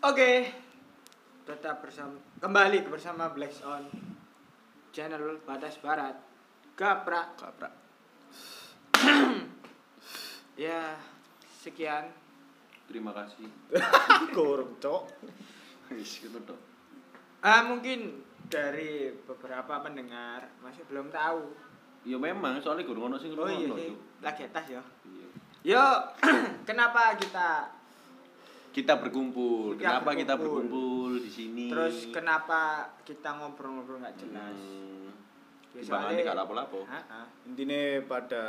Oke. Tetap bersama kembali bersama Black On channel Batas Barat. Gaprak. Kaprak. Ya, sekian. Terima kasih. Cok. Wis gitu dong. Ah, mungkin dari beberapa pendengar masih belum tahu. Ya memang soalnya guru ono sing Oh iya Cuk. lagi atas ya. Iya. Yo, kenapa kita Kita berkumpul. Kita Kenapa kita berkumpul. berkumpul di sini? terus kenapa kita ngobrol-ngobrol nggak jelas? Hmm. Ya, soalnya- gak lapo-lapo. Intinya pada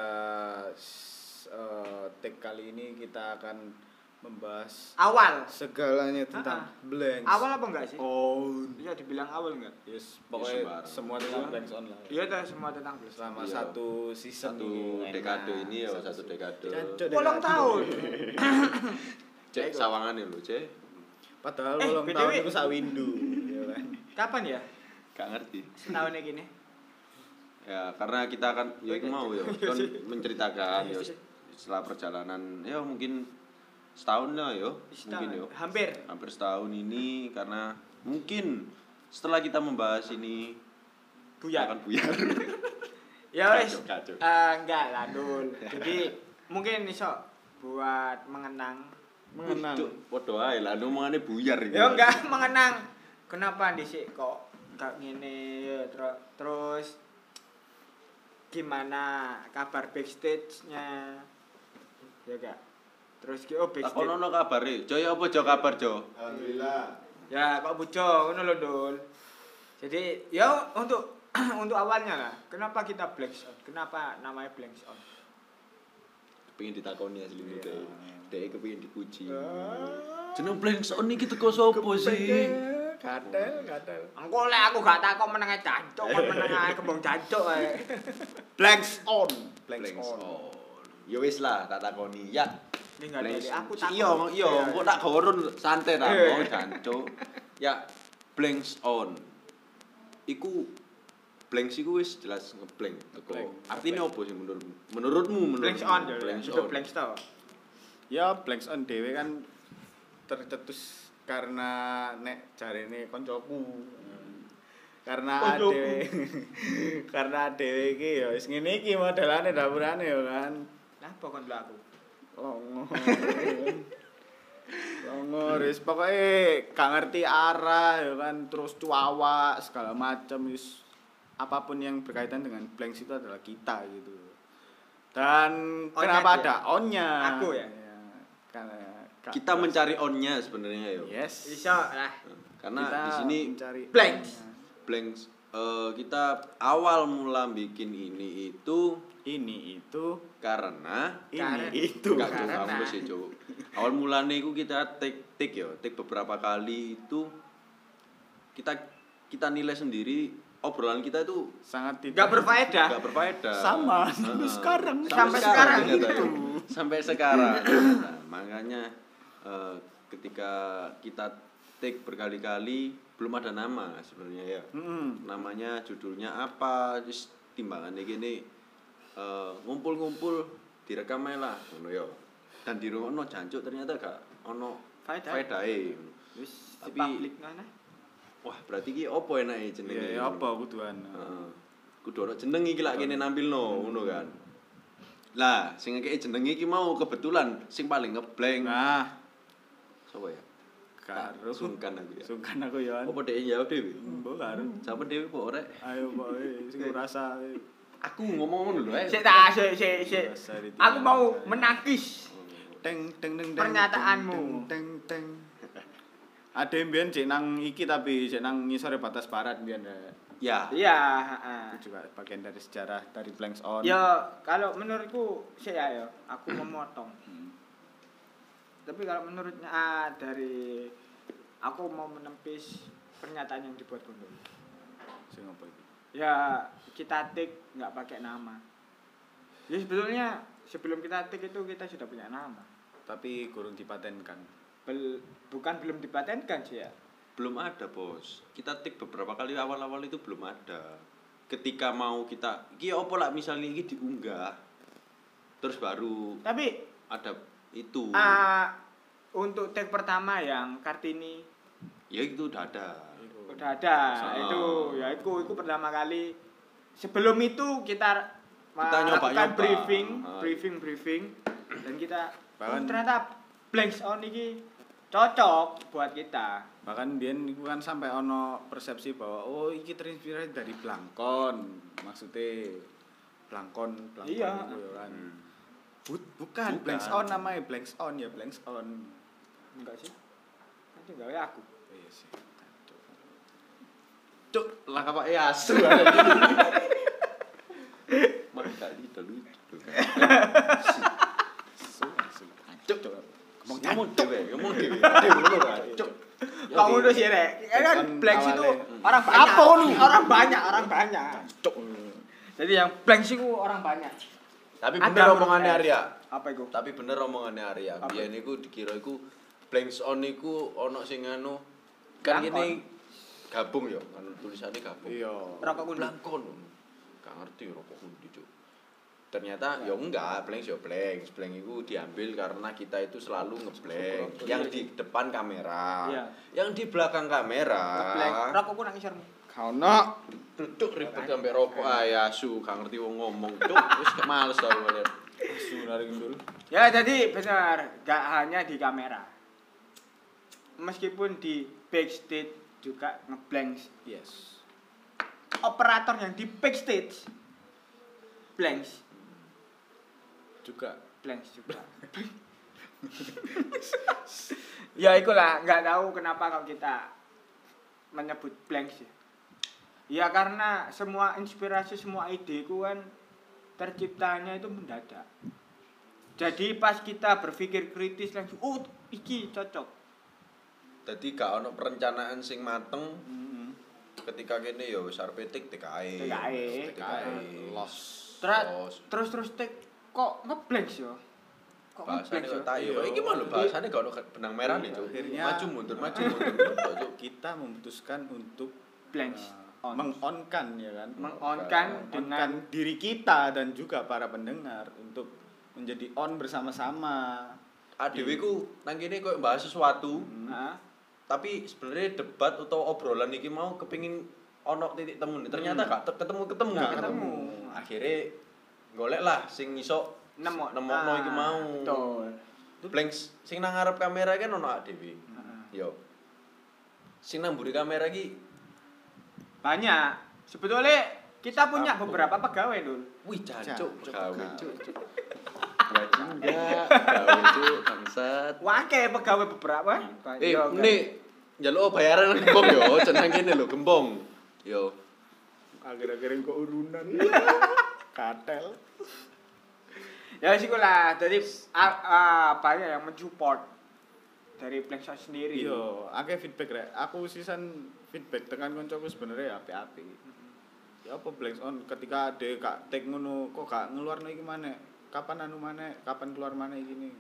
eh, take kali ini kita akan membahas Awal. segalanya tentang Ha-ha. blanks. Awal apa enggak sih? Oh, Bisa dibilang awal enggak? yes, Ya, pokoknya sembarang. semua tentang blanks online. Iya, dah semua tentang Black Selama Iya. satu season Satu ini. dekade ini ya, satu dekade. Ulang dekade. tahun. Cek sawangannya lho, Cek. Padahal Eh, ulang tahun itu sak windu, ya kan. Kapan ya? Gak ngerti. Setahun ini gini. Ya, karena kita akan ya itu mau ya, kan menceritakan ya Iya, setelah perjalanan ya mungkin setahun lah ya, mungkin ya. Hampir. Hampir setahun ini karena mungkin setelah kita membahas ini Buyar. akan buyar. Ya wes. Kacau. Eh, enggak lah, Dul. Jadi mungkin iso buat mengenang. Mengenang. Podo ae lah omongane buyar iki. Ya enggak mengenang. Kenapa dhisik kok enggak ngene ya, terus gimana kabar backstage-nya? Ya enggak. Terus ki oh backstage. ono kabare. Jo ya apa jo kabar jo? Alhamdulillah. Ya, kok bujo ngono lho, Dul. Jadi, ya untuk untuk awalnya lah, kenapa kita Black? Kenapa namanya Black? Pengen ditakoni asli Iya. Deh. Dek kepengin dipuji. Ah. Jeneng Blank Son iki teko sapa sih? Kadel, kadel. Engko lek aku gak takon menenge jancuk, meneng ae kembang jancuk ae. Blanks on. Blank Blanks on. Ya wis lah tak takoni. Ya. Dari Son. aku takon. Iya, iya, engko tak gorun santai ta, Eh. oh jancuk. Ya, Blanks on. Iku blanks iku wis jelas ngeblank. Artinya apa sih menurutmu? Menurutmu menurut Blank on, Dul. Blanks on. blank stone. Ya blanks on dhewe kan tercetus karena nek jarene koncoku. Karena Koncoku. ade karena dhewe iki ya wis ngene iki modelane dapurane ya kan. Napa kon lho aku? Longo. Longo wis pokoke gak ngerti arah ya kan terus cuawa segala macam wis apa pun yang berkaitan dengan blanks itu adalah kita gitu. Dan kenapa ada onnya? Aku ya? Karena gak Kita mencari onnya sebenarnya yo. Yes. Iso lah. Karena Kita di sini mencari Blanks. blanks eh, kita awal mula bikin ini itu Ini itu karena ini itu. Enggak Karena- kamu sih, Cuk. Awal mulanya itu kita take take ya, take beberapa kali itu kita kita nilai sendiri obrolan kita itu sangat tidak Gak berfaedah. enggak berfaedah. Sama, Heeh. sampai sekarang. Sampai sekarang ternyata itu. ya. Sampai sekarang. Makanya eh, ketika kita take berkali-kali belum ada nama sebenarnya ya. Mm-mm. namanya judulnya apa terus timbangannya gini eh, ngumpul-ngumpul direkam lah ngono ya dan di rumah no jancuk ternyata gak ono Faedah. faedahe Wis Tapi- publik mana? wah berarti ki opo enake jenenge Ya, ya apa kuduan. Heeh. kudu ono jeneng iki lak kene nampilno ngono kan lah sing ngekeki jeneng iki mau kebetulan sing paling ngeblank Nah, sapa ya karo sungkan aku ya sungkan aku ya. apa dhek jawab dhewe Mbok karo. siapa dhewe kok rek Ayo eh, sing rasa aku ngomong ngono lho eh Sik ta, sik sik sik. Aku mau menangkis. teng teng teng teng, Pernyataanmu. teng teng teng. Ada yang biyen cek nang iki tapi cek nang ngisore batas barat biyen. Ya Iya. Itu juga bagian dari sejarah dari Blanks On. Ya, kalau menurutku sih ya, aku memotong. Hmm. Tapi kalau menurutnya ah, dari aku mau menepis pernyataan yang dibuat Gundul. Sing apa iki? Ya, kita tik nggak pakai nama. Ya sebetulnya sebelum kita tik itu kita sudah punya nama. Tapi kurang dipatenkan. Bel- bukan belum dipatenkan sih ya. Belum ada bos. Kita tik beberapa kali awal-awal itu belum ada. Ketika mau kita iki opo lah misalnya ini diunggah? Terus baru Tapi ada itu. Ah, untuk tag pertama yang Kartini. Ya itu udah ada. udah ada. Oh. itu ya itu itu pertama kali. Sebelum itu kita Kita melakukan nyoba-nyoba. briefing Ah. briefing briefing. Dan kita oh, Bahkan- ternyata blanks on ini cocok buat kita bahkan biyen iku kan sampai ono persepsi bahwa oh iki terinspirasi dari Blangkon maksudnya Blangkon Blangkon Iya. itu ya kan Hmm. Bu- bukan, Bukan. blanks on namanya blanks on ya blanks on enggak sih nanti gawe aku iya sih Cuk, lah apa ya asu. Maka itu lucu. Cuk, ngomong ngomong dewe, ngomong dewe. Dewe ngono kan. Cuk. Ya, udah sih rek. Ya kan? Blanks itu orang banyak. Apa lu? orang banyak orang banyak. Cok jadi yang blanks itu orang banyak. Tapi bener omongannya Arya. apa itu? Tapi bener omongannya Arya. Biyen iku dikira iku blanks on iku ono sing anu kan gini gabung ya, kan tulisannya gabung. iya. Rokok kuning Blangkon. Gak ngerti rokok kundi, Cuk. Ternyata ya enggak, blanks ya blanks. Blank itu diambil karena kita itu selalu ngeblank. Yang di depan kamera. Iya. Yang di belakang kamera. blank rokokku nang kau no Duduk ribet sampai rokok aja su, gak ngerti wong ngomong. Cuk, wis males tau ngeliat. asu narik dulu Ya jadi benar, gak hanya di kamera. Meskipun di backstage juga ngeblanks. yes Operator yang di backstage blanks, juga blanks juga. ya itulah, nggak tahu kenapa kalau kita menyebut blanks ya. Ya karena semua inspirasi, semua ide itu kan terciptanya itu mendadak. Jadi pas kita berpikir kritis langsung, oh iki cocok. Dadi gak ono perencanaan sing mateng ketika kene ya wis arep tik TKE. TKE. TKE. los Terus Los. terus terus kok. Kok Bahasane ngeblanks kok yo? tayo. Iya. Iki mah lho bahasane gak ono benang merah nih. Cuk. Akhirnya- Maju mundur, maju mundur. kita memutuskan untuk Blanks. uh, On. mengonkan ya kan Mengonkan dengan diri kita dan juga para pendengar untuk menjadi on bersama-sama ADW ku nang kene koyo bahas sesuatu, Hah? tapi sebenarnya debat atau obrolan iki mau kepingin ono titik temu nih. Ternyata gak te- ketemu-ketemu. Nggak ketemu. Akhirnya golek lah sing iso nemu nemokno iki mau. Betul. Blanks sing nang ngarep kamera kan ono ADW. Heeh. Yo. Sing nang mburi kamera iki Banyak. Sebetulnya kita punya beberapa pegawai dul. wih jancuk gawe. cuk. Enggak cuk bangsat. Wake pegawai beberapa. Eh, Yo, kan. ini njaluk bayaran gembong yo, jeneng kene lho, gembong. Yo. akhir-akhir kok urunan katel Ya sih lah. Jadi ah, banyak yang mensupport dari Blackshot sendiri. iya akeh feedback rek aku sisan feedback tekan koncoku sebenarnya api-api ya apa blanks on ketika ada kak take ngono kok gak ngeluarno iki maneh kapan anu maneh kapan keluar maneh iki nih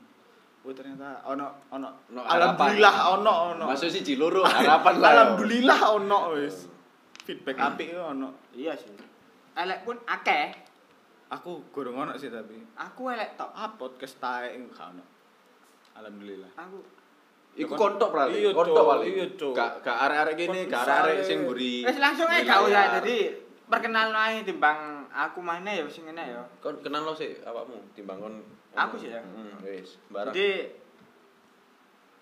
Oh ternyata ono ono Ono alhamdulillah ono ono Masuk siji loro harapan lah. yo. alhamdulillah ono wis feedback apik itu ono Iya sih. Elek pun akeh. Aku gorong ono sih tapi Aku elek tok. ah podcast tae iku gak ono alhamdulillah Aku Iku kontok berarti, Iya, kontok paling. Iya, Cuk. Gak gak arek-arek gini, gak arek-arek sing mburi. wis langsung mburi gak usah layar. jadi perkenalan aja timbang aku mana ya wis ngene ya. Kon kenal lo sih awakmu timbang kon. Aku sih ya. Heeh, wis, barang. Jadi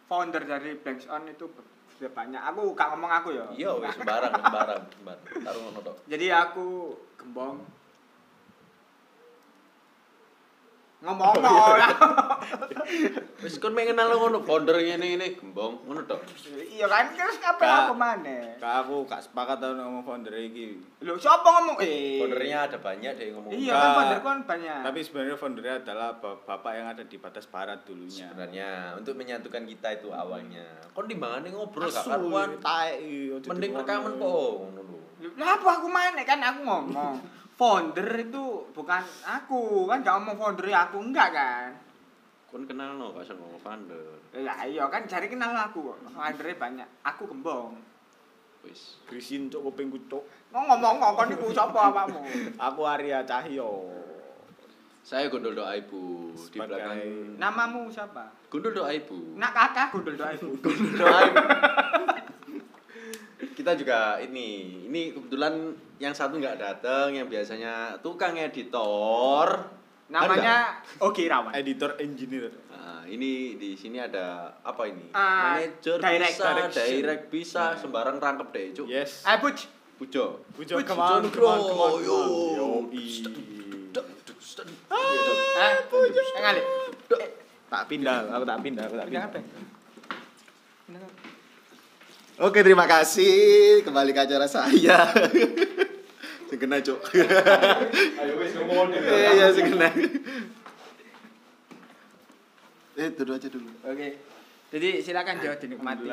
founder dari Blanks On itu sudah banyak. Aku gak ngomong aku ya. Iya wis sembarang, sembarang, sembarang. Taruh ngono tok. Jadi aku gembong ngomong no. Wis kon pengen kenal ngono, founder ngene ngene gembong, ngono tok. iya kan terus apa Gak. aku mana? Kak aku gak sepakat tau ngomong founder iki. Lho siapa ngomong eh? Foundernya ada banyak deh ngomong. Iya kan founder kan banyak. Tapi sebenarnya foundernya adalah ba- bapak yang ada di batas barat dulunya. sebenarnya untuk menyatukan kita itu awalnya. Kon timbangane ngobrol gak karuan. tae iki, ojo Mending rekaman kok ngono lho. Lah apa aku mana kan aku ngomong. founder itu bukan aku kan gak ngomong founder aku enggak kan. Kon kenal no, gak usah ngomong founder. Ya iya kan cari kenal aku kok. Foundernya banyak. Aku gembong. Wis. Grisin cok kupingku cok. Mau ngomong ngomong niku sapa awakmu? Aku Arya Cahyo. Saya Gondol Doa Ibu di belakang Namamu siapa? Gondol Doa Ibu. Nak kakak gundul doa ibu. Gondol Doa Ibu. Kita juga ini, ini kebetulan yang satu nggak datang, yang biasanya tukang editor. Namanya Oki Rawan. editor engineer Nah, ini di sini ada apa ini? Ah, Manajer direct, bisa, direction. direct bisa, sembarang rangkep deh, cuk. yes Eh, Puj. Pujo. Pujo, Pujo, come on, come on, come on, come on. Yo. Yoi. Eh, ngalih. tak pindah aku tak pindah aku tak? Pindah apa? Oke, terima kasih. Kembali ke acara saya. Segena, Cuk. Ayo wis ngomong Iya, iya, segena. Eh, duduk aja dulu. Oke. Jadi silakan jauh dinikmati.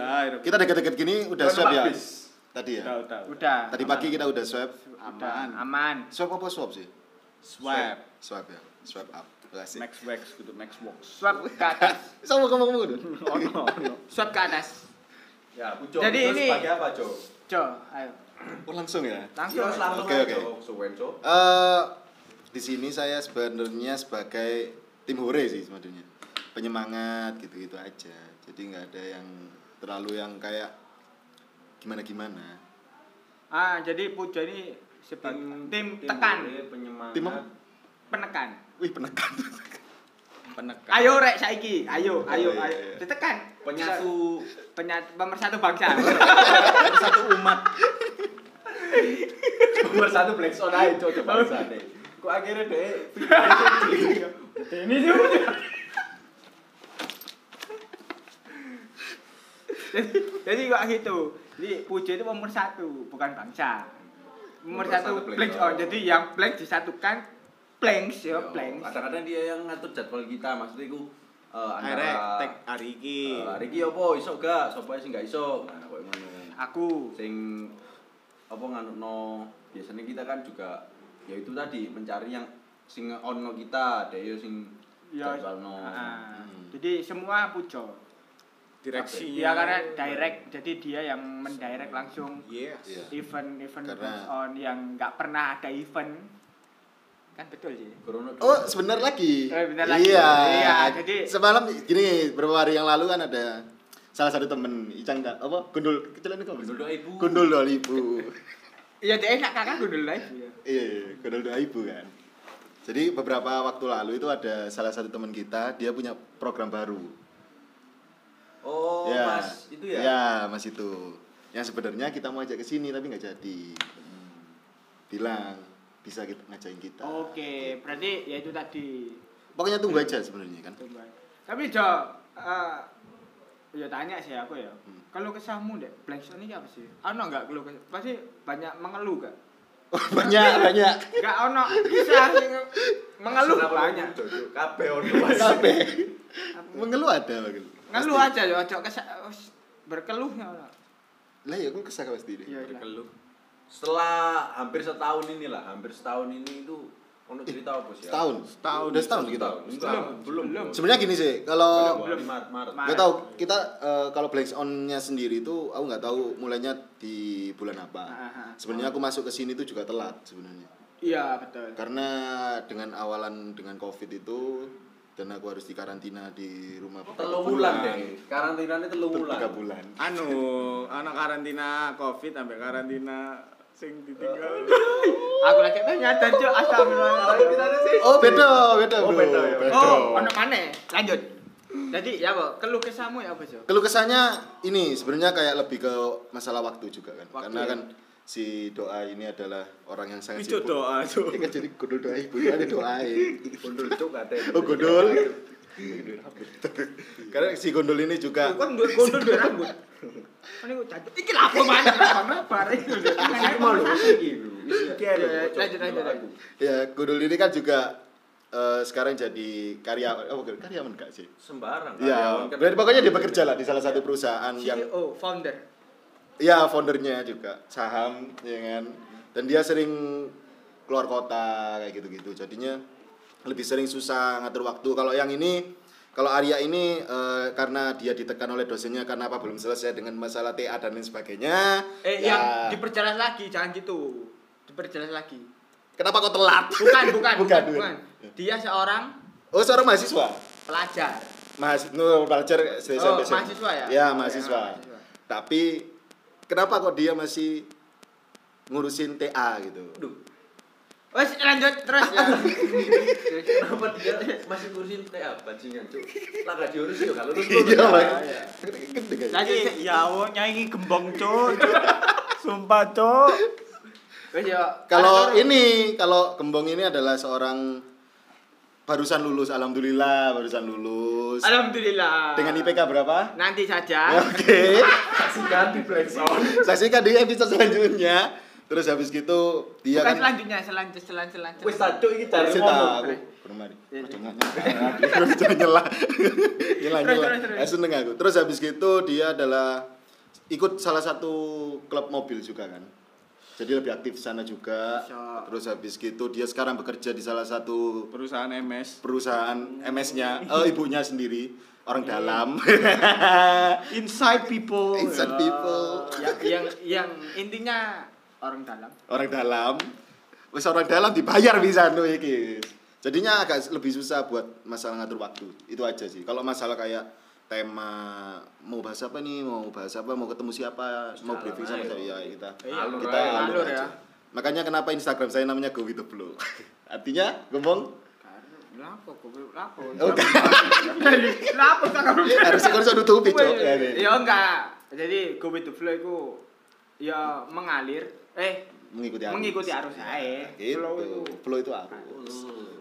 Kita deket-deket gini udah swab ya? Tadi ya? udah Udah. Tadi pagi kita udah swab. Udah, aman. Swab apa swab sih? swab Swab ya. Swab up. Kasih. max wax gitu max wax Swab ke atas. Sama kamu kamu dulu. ono ono Swab ke atas. Ya, Pujo. Jadi Pujo ini- sebagai apa, Jo? Jo, ayo. Oh, langsung ya. Langsung. Yo, langsung Oke, aja, oke. Suwen, Jo. Eh, di sini saya sebenarnya sebagai tim hore sih sebenarnya. Penyemangat gitu-gitu aja. Jadi nggak ada yang terlalu yang kayak gimana-gimana. Ah, jadi Pujo ini sebagai tim, tekan, penyemangat. Tim apa? penekan. Wih, penekan. penekan Ayo rek saiki, ayo, ayo, Oh, iya, ayo. iya. Ditekan. penyatu Penyatu pemersatu bangsa. satu umat nomor satu Black Sound aja coba bangsa deh kok akhirnya deh Ini tuh. jadi, jadi kok gitu. Jadi Pujo itu nomor satu, bukan bangsa. Nomor Nomor satu satu on. Jadi yang blank disatukan blanks ya, blanks. kadang-kadang dia yang ngatur jadwal kita maksudnya itu eh, akhirnya antara tag hari iki eh, hari iki apa iso gak sapa sing gak iso nah koyo ngono Aku. sing apa nganukno biasanya kita kan juga ya itu tadi mencari yang sing ono kita ada ya sing Ya, jadwalno ah. Hmm. Jadi semua Pujo. direksinya Iya karena direct, jadi dia yang mendirect langsung yes Iya. event-event Karena- Black on yang nggak pernah ada event. Kan betul sih. Oh, sebentar lagi. Bentar lagi. Iya. Iya, jadi- semalam gini, beberapa hari yang lalu kan ada salah satu temen Icang tak apa? Gundul kecilan itu apa? Gundul doa ibu. Gundul doa ibu. Iya, dia enak kakak gue dulu live. ya. Iya, iya, gundul doa ibu kan. Jadi beberapa waktu lalu itu ada salah satu teman kita, dia punya program baru. oh Ya. mas itu ya Ya, Mas itu. Yang sebenarnya kita mau ajak ke sini tapi nggak jadi. Bilang bisa kita ngajakin kita. Oke, berarti ya itu tadi. Pokoknya tunggu aja sebenarnya kan. Coba. Tapi Jo, eh ya tanya sih aku ya. Hmm. Kalau kesahmu deh, Blackstone ini apa sih? Ono nggak keluh? Pasti banyak mengeluh gak? banyak banyak. Gak ono yang mengeluh banyak. kabeh ono Kabeh. Mengeluh ada mengeluh. Ngeluh aja yo, ojo kesah berkeluhnya ono. Lah ya kan kesah pasti deh. Iya, iya. berkeluh setelah hampir setahun ini lah hampir setahun ini itu ono cerita apa sih? Setahun. Setahun. Udah setahun kita. Belum Belum. Sebenarnya gini sih, kalau belum Maret Maret nggak tahu kita eh, kalau Black On-nya sendiri itu aku nggak tahu mulainya di bulan apa. Sebenarnya aku masuk ke sini itu juga telat sebenarnya. Iya, betul. Karena dengan awalan dengan Covid itu dan aku harus dikarantina di rumah telung bulan deh karantinanya telung bulan tiga bulan. anu anak karantina covid sampai karantina sing ditinggal Aku lagi tanya dan Jo astagfirullahaladzim. Oh beda, beda Oh, bro. beda ya. Oh, ono mana? Lanjut. Jadi ya, Bo, keluh kesahmu ya apa, Jo? Keluh kesahnya ini sebenarnya kayak lebih ke masalah waktu juga kan. Waktu Karena ya? kan si doa ini adalah orang yang sangat itu doa tuh Ya kan jadi godol doa ibu itu ada doa Gundul cuk katanya Oh godol. Karena si gondol ini juga Kan duwe gondol duwe rambut. Kan iku cacat. Iki lha apa maneh bang bar iki lho. Iki mau lho iki lho iki lho Lanjut, lanjut, lanjut. ya ini kan juga eh, sekarang jadi karyawan oh karyawan enggak sih? sembarang Ya, kan. berarti pokoknya dia bekerja lah di salah satu perusahaan yang CEO, founder. ya foundernya juga saham ya kan dan dia sering keluar kota kayak gitu-gitu jadinya lebih sering susah ngatur waktu kalau yang ini kalau Arya ini eh, karena dia ditekan oleh dosennya karena apa belum selesai dengan masalah TA dan lain sebagainya Eh, ya, yang diperjelas lagi, jangan gitu. Diperjelas lagi. Kenapa kau telat? Bukan, bukan, bukan, bukan. bukan. Dia seorang Oh, seorang mahasiswa. pelajar. Mahasiswa, no, pelajar. Oh, mahasiswa ya? Ya, Oh, mahasiswa. ya, mahasiswa. Tapi kenapa kok dia masih ngurusin TA gitu? Duh, Wes lanjut terus ya. kenapa dia masih ngurusin TA bajingan, Cuk? Lah gak diurus yo kalau lulus. Iya, lulus. Bang. iya. Gede kan? Lanjut. Lagi ya wo nyanyi gembong cuk. Sumpah cuk. Wes yo. Kalau ini, kalau Gembong ini adalah seorang barusan lulus, alhamdulillah barusan lulus. Alhamdulillah. Dengan IPK berapa? Nanti saja. Oke. Saksikan di Black Zone. Saksikan di episode selanjutnya. Terus habis gitu dia Bukan kan selanjutnya, selanjut selan selan. Wis tacuk iki cari ngomong. tahu. Bermari. Jangan nyela. Jangan nyela. Nyela Terus, nyela. terus, terus. Eh, seneng aku. Terus habis gitu dia adalah ikut salah satu klub mobil juga kan. Jadi lebih aktif di sana juga. Bisa. Terus habis gitu dia sekarang bekerja di salah satu Perusahaan MS. perusahaan MS-nya, eh, ibunya sendiri orang dalam. Inside people. Inside people. yang yang yang intinya orang dalam. orang dalam. Wes orang dalam dibayar bisa no iki. Jadinya agak lebih susah buat masalah ngatur waktu. Itu aja sih. Kalau masalah kayak tema mau bahas apa nih, mau bahas apa, mau ketemu siapa, mau Jalan briefing sama saya ya kita. Iya, Alur kita aja. alur, Alur aja. ya. Makanya kenapa Instagram saya namanya Go with the Flow. Artinya, ngomong Lapo kok lapo. Oh, Lapo tak kamu. harus harus nutupi, Cok. Ya, nih. Ya enggak. Jadi go with the flow itu ya mengalir eh Mengikuti arus. mengikuti arus ae. Gitu. Flow itu Flow itu arus.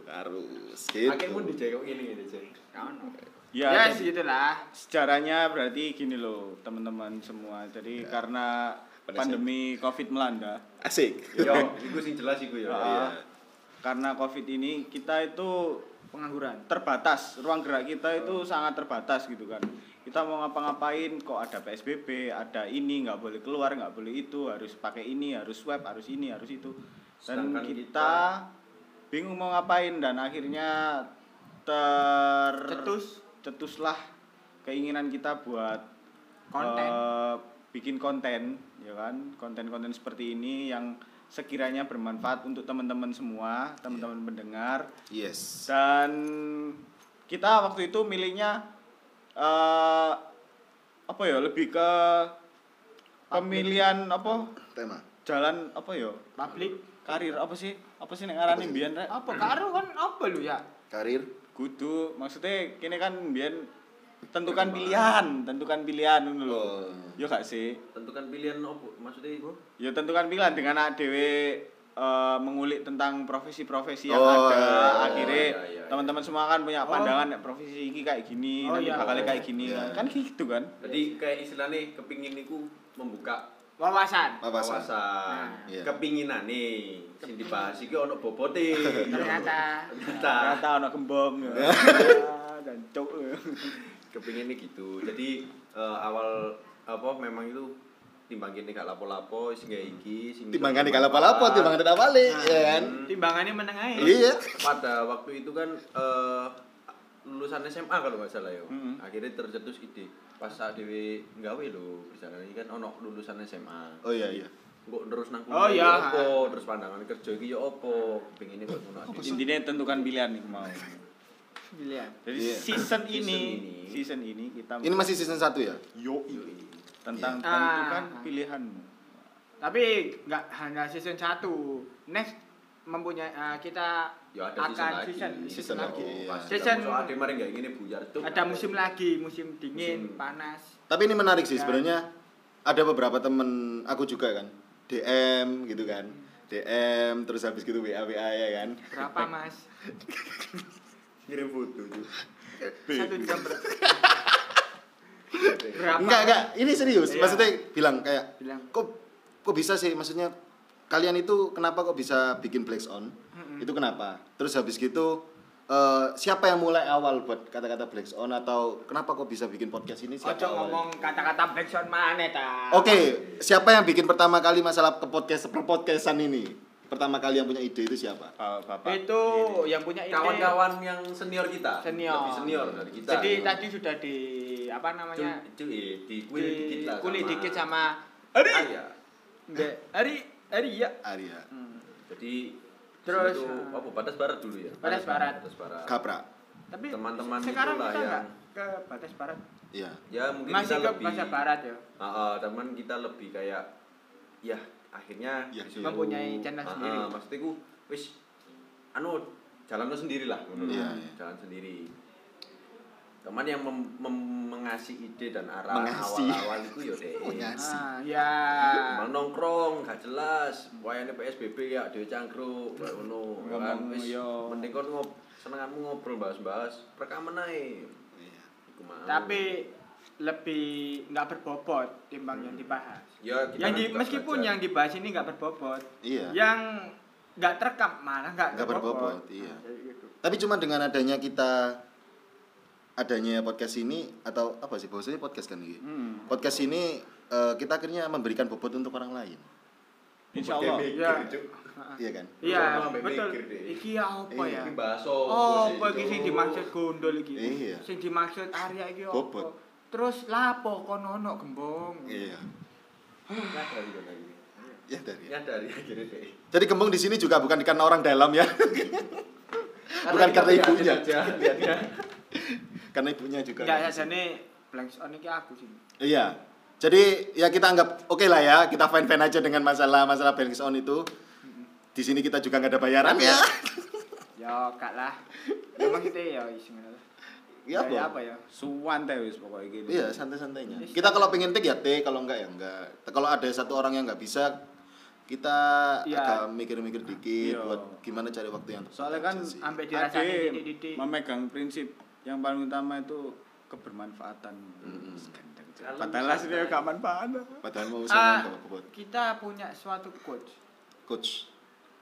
Arus. Gitu. Akhirnya pun dijenguk ini Cuk. Kaono. Ya, Yes, jadi- gitulah. sejarahnya berarti gini loh teman-teman semua. Jadi karena Pada pandemi Covid melanda, Asik. Yo, iku sing jelas iku ya. Ah. karena Covid ini kita itu Pengangguran. terbatas, ruang gerak kita itu sangat terbatas gitu kan. Kita mau ngapa-ngapain kok ada PSBB, ada ini nggak boleh keluar, nggak boleh itu, harus pakai ini, harus swab, harus ini, harus itu. Dan Sedangkan kita, kita- bingung mau ngapain dan akhirnya ter Cetus. cetuslah keinginan kita buat Konten. eh, bikin konten ya kan konten-konten seperti ini yang sekiranya bermanfaat untuk teman-teman semua teman-teman pendengar Yes. dan kita waktu itu milihnya eh apa ya lebih ke pemilihan apa Tema. jalan apa ya Publik. karir apa sih apa sih nek ngarani mbiyen rek Apa karo kan apa lu ya? Karir. kudu maksudnya kini kan mbiyen tentukan pilihan tentukan pilihan ngono lho Oh. yo gak sih Tentukan pilihan opo? Maksudnya iku? ya tentukan pilihan dengan anak dewe eh, mengulik tentang profesi-profesi yang Oh, ada iya, akhirnya iya, iya, iya. teman-teman semua kan punya Oh. pandangan profesi ini kayak gini Oh, nanti iya. bakal Oh, kayak gini iya. kan gitu kan Jadi kayak istilahnya kepingin niku membuka Wawasan. Wawasan. wawasan, Iya. kepinginan nih, sing dibahas iki ono bobote. Ternyata Ternyata ternyata anak gembong ya dan cok kepinginnya gitu. Jadi eh, awal apa memang itu timbang kene gak lapo-lapo sing gawe iki sing Timbangan di lapo-lapo, timbangan tidak balik, ya kan? timbangannya meneng ae. Iya. pada waktu itu kan eh, lulusan SMA kalau nggak salah ya Mm-mm. akhirnya tercetus ide pas saat dewi nggawe lho misalnya ini kan ono lulusan SMA Oh iya iya. kok terus nang Oh, kuliah iya. ya opo terus pandangan kerja iki ya opo pengennya kok ngono aja. intinya tentukan pilihan nih mau Pilihan. jadi Iya. season Season ini ini. season ini kita Ini masih season 1 ya? yo tentang Iya. tentukan Ah. pilihanmu Tapi nggak hanya season 1. Next mempunyai eh, kita ya ada akan season lagi season, Season season lagi, Season- ada nggak buyar tuh Ada musim lagi, musim dingin, Musim- panas. Tapi ini menarik sih Ya. sebenarnya. Ada beberapa temen aku juga kan. DM gitu kan. DM terus habis gitu WA WA ya kan. Berapa mas? kirim foto tuh Satu jam ber- berapa? Enggak enggak, ini serius. Iya. Maksudnya bilang kayak Bilang. kok kok bisa sih maksudnya kalian itu kenapa kok bisa bikin Black On? Mm-mm. Itu kenapa? Terus habis gitu eh, siapa yang mulai awal buat kata-kata Black On atau kenapa kok bisa bikin podcast ini? Siapa Ojo ngomong kata-kata backsound mana ta? Oke, siapa yang bikin pertama kali masalah ke podcast per podcastan ini? Pertama kali yang punya ide itu siapa? Pak bapak Itu yang punya ide. kawan-kawan yang senior kita Senior. lebih senior dari kita Jadi tadi sudah di apa namanya? Cul- eh, di kulit dikit lah kulit sama- dikit sama Ari ya Mbak Ari Ari ya. Arya. Hmm. jadi Terus, itu apa batas barat dulu ya Batas Barat. batas barat Kapra. Tapi Teman-teman sekarang kita yang- nggak ke batas barat. Iya. ya mungkin Masih kita ke lebih batas barat ya. Ah, ah, teman kita lebih kayak ya akhirnya Ya, disuruh- Mempunyai channel sendiri. maksudnya ku wis anu jalan lo sendiri lah. Iya, iya. jalan sendiri teman yang mem- mem- mengasih ide dan arah awal-awal itu ya deh Mengasih. Ah, ya. Bang nongkrong gak jelas, wayane PSBB ya dhewe cangkruk kayak ngono ya kan wis yo. mending kon ngob senenganmu ngobrol bahas-bahas rekaman ae. Iya. Tapi lebih nggak berbobot timbang yang dibahas. ya kita yang di, meskipun belajar. yang dibahas ini nggak berbobot. Iya. Yang nggak terekam malah nggak Nggak berbobot, iya. Nah, gitu. Tapi cuma dengan adanya kita adanya podcast ini atau apa sih bahasanya podcast kan ini? Hmm. Podcast ini eh, kita akhirnya memberikan bobot untuk orang lain. Insya Allah. Mikir, Ya. Iya kan? Iya, betul. Iki apa Iya. ya? Iki bakso. Oh, sih, apa iki sing dimaksud gondol iki? Iya. Sing dimaksud Arya iki apa? Bobot. Terus lapo kono ono gembong. Iya. Ya dari. Ya dari. Ya dari akhirnya. Jadi gembong di sini juga bukan karena orang dalam ya. Bukan karena ibunya. aja, karena ibunya juga. Enggak ya jane blanks on iki aku sih. Iya. Jadi ya kita anggap oke lah ya, kita fine-fine aja dengan masalah masalah banks on itu. Di sini kita juga nggak ada bayaran ya. Ya kak lah. Memang kita ya. Ya apa? apa ya? Suwan teh wis pokoknya gitu. Iya, santai-santainya. Kita kalau pengen take ya take, kalau enggak ya enggak. Kalau ada satu orang yang nggak bisa, kita Iya. agak mikir-mikir dikit Iya. buat gimana cari waktu yang tepat Soalnya kan. Sampai titik-titik. memegang prinsip yang paling utama itu kebermanfaatan. Gandeng. Kalau Padahal aslinya gak manfaat. Padahal mau Ah, sama enggak apa-apa. kita punya suatu coach Coach.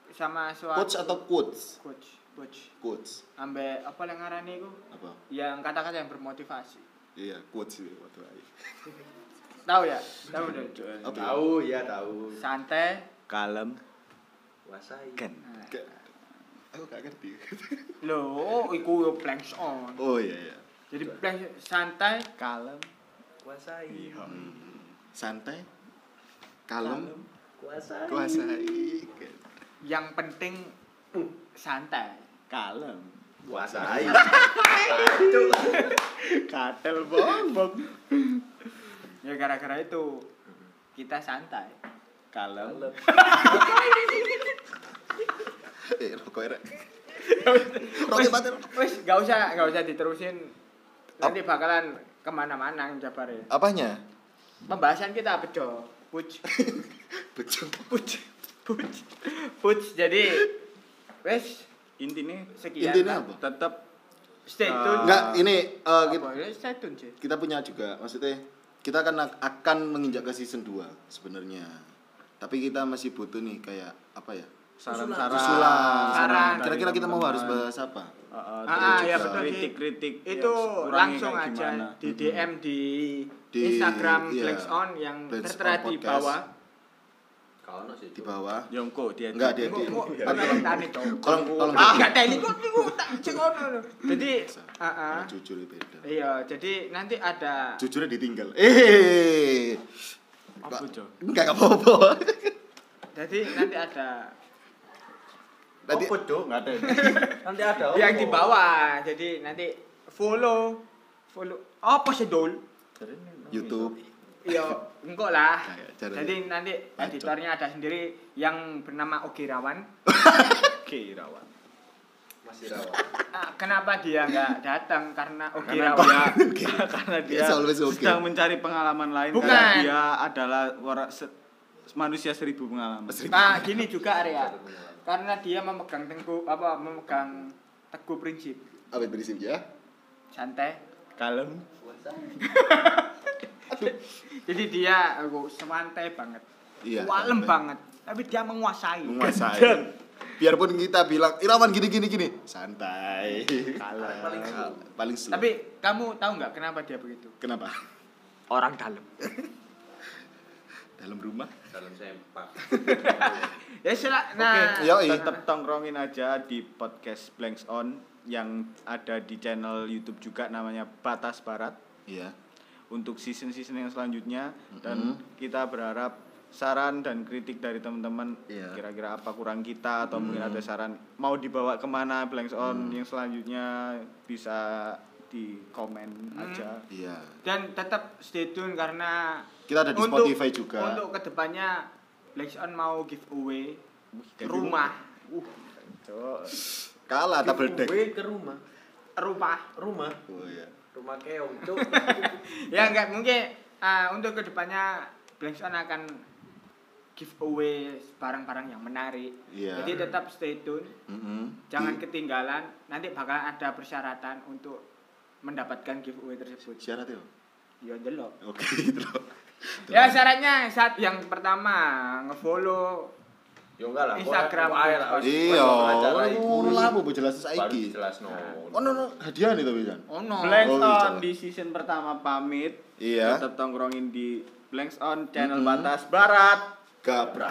sama suatu Coach atau quotes? coach coach Quotes. ambek apa yang ngarani itu Apa? yang kata-kata yang bermotivasi Iya, quotes sih waktu aja. tahu ya tahu deh Apa? Tahu ya tahu. santai Kalem. Kuasai. Kan. Nah, Aku gak ngerti. Loh, iku yo blanks on. Oh iya iya. Jadi blanks santai, Kalem. Kuasai. Iya. Santai. Kalem. Kuasai. Kuasai. yang penting santai. Kalem. Kuasai. Katel bong bong. Ya gara-gara itu kita santai. Kalem. Eh, rokok rek. Rokok mati. Wes, gak usah, gak usah diterusin. Nanti bakalan ke mana-mana jabar ya. Apanya? Pembahasan kita dong? Puj, Betul. puj, puj, puj. Jadi, wes Intinya sekian. Intinya apa? tetap Stay Ah. tune. Enggak, ini eh, kita, Apa? Ya, Stay tune sih. kita punya juga maksudnya kita akan akan menginjak ke season 2 sebenarnya. Tapi kita masih butuh nih kayak apa ya? saran-saran. Saran. Kira-kira kita mau harus bahas apa? Uh, uh, Ah, juga betul kritik-kritik Itu ya, langsung aja gimana. di DM di, Di, Instagram iya, Flex On yang tertera di Podcast. bawah. Kau no sih. Di bawah. Yongko dia Enggak, dia- tolong tani tolong. Ah, enggak tani kok niku tak cek ngono. Jadi, ah ah. Jujur itu beda. Iya, jadi nanti ada Jujurnya ditinggal. Eh. Apa, Jo? Enggak apa-apa. jadi nanti ada Nanti Apa dong? Enggak ada. Nanti ada. yang di bawah. Jadi nanti follow follow apa sih dol? YouTube. Iya, enggak lah. Kayak cara- Jadi nanti Bacot. editornya ada sendiri yang bernama Ogi Rawan. Oke, Rawan. Masih rawan. Ah, kenapa dia nggak datang? Karena Ogi Karena Rawan. dia, karena dia okay. sedang mencari pengalaman lain. Bukan. Karena dia adalah orang se- manusia seribu pengalaman. Nah, gini juga Arya. Karena dia memegang teguh apa memegang teguh prinsip apa berisik ya? santai. Kalem. Jadi dia aku santai banget. Iya, Walem banget. Tapi dia menguasai. Menguasai. Biarpun kita bilang Irawan gini gini gini, santai. Kalem. Paling slow. Paling slow. Tapi kamu tahu nggak kenapa dia begitu? kenapa? Orang dalam. Dalam rumah. Dalam sempak. Ya sila, nah. Oke, yoi. Tetap tongkrongin aja di podcast Blanks On yang ada di channel YouTube juga namanya Batas Barat Iya. Untuk season-season yang selanjutnya Mm-hmm. dan kita berharap saran dan kritik dari teman-teman Iya. kira-kira apa kurang kita atau mungkin ada saran mau dibawa ke mana blanks on yang selanjutnya bisa di komen aja Iya. Dan tetap stay tune karena Kita ada di Spotify juga. Untuk ke depannya Black On mau giveaway jadi- rumah, Cok. Kalah double deck. Ke rumah. rumah. Rumah. Oh iya. Rumah keong, cuk. ya enggak mungkin ah, untuk ke depannya Black On akan giveaway barang-barang yang menarik. Iya. Jadi tetap stay tune, Mm-mm. jangan ketinggalan. Nanti bakal ada persyaratan untuk mendapatkan giveaway tersebut. syarat ya. Ya delok. Oke, gitu loh. Ya syaratnya saat yang pertama ngefollow Yo enggak lah. Instagram. ae lah. Iya, lah mau jelas saiki. dijelasno. Oh, no, no, hadiah nih tapi kan. ono. Blanks Oh, on iya. di season pertama pamit Iya. tetap tongkrongin di Blanks on channel batas barat. Kapra.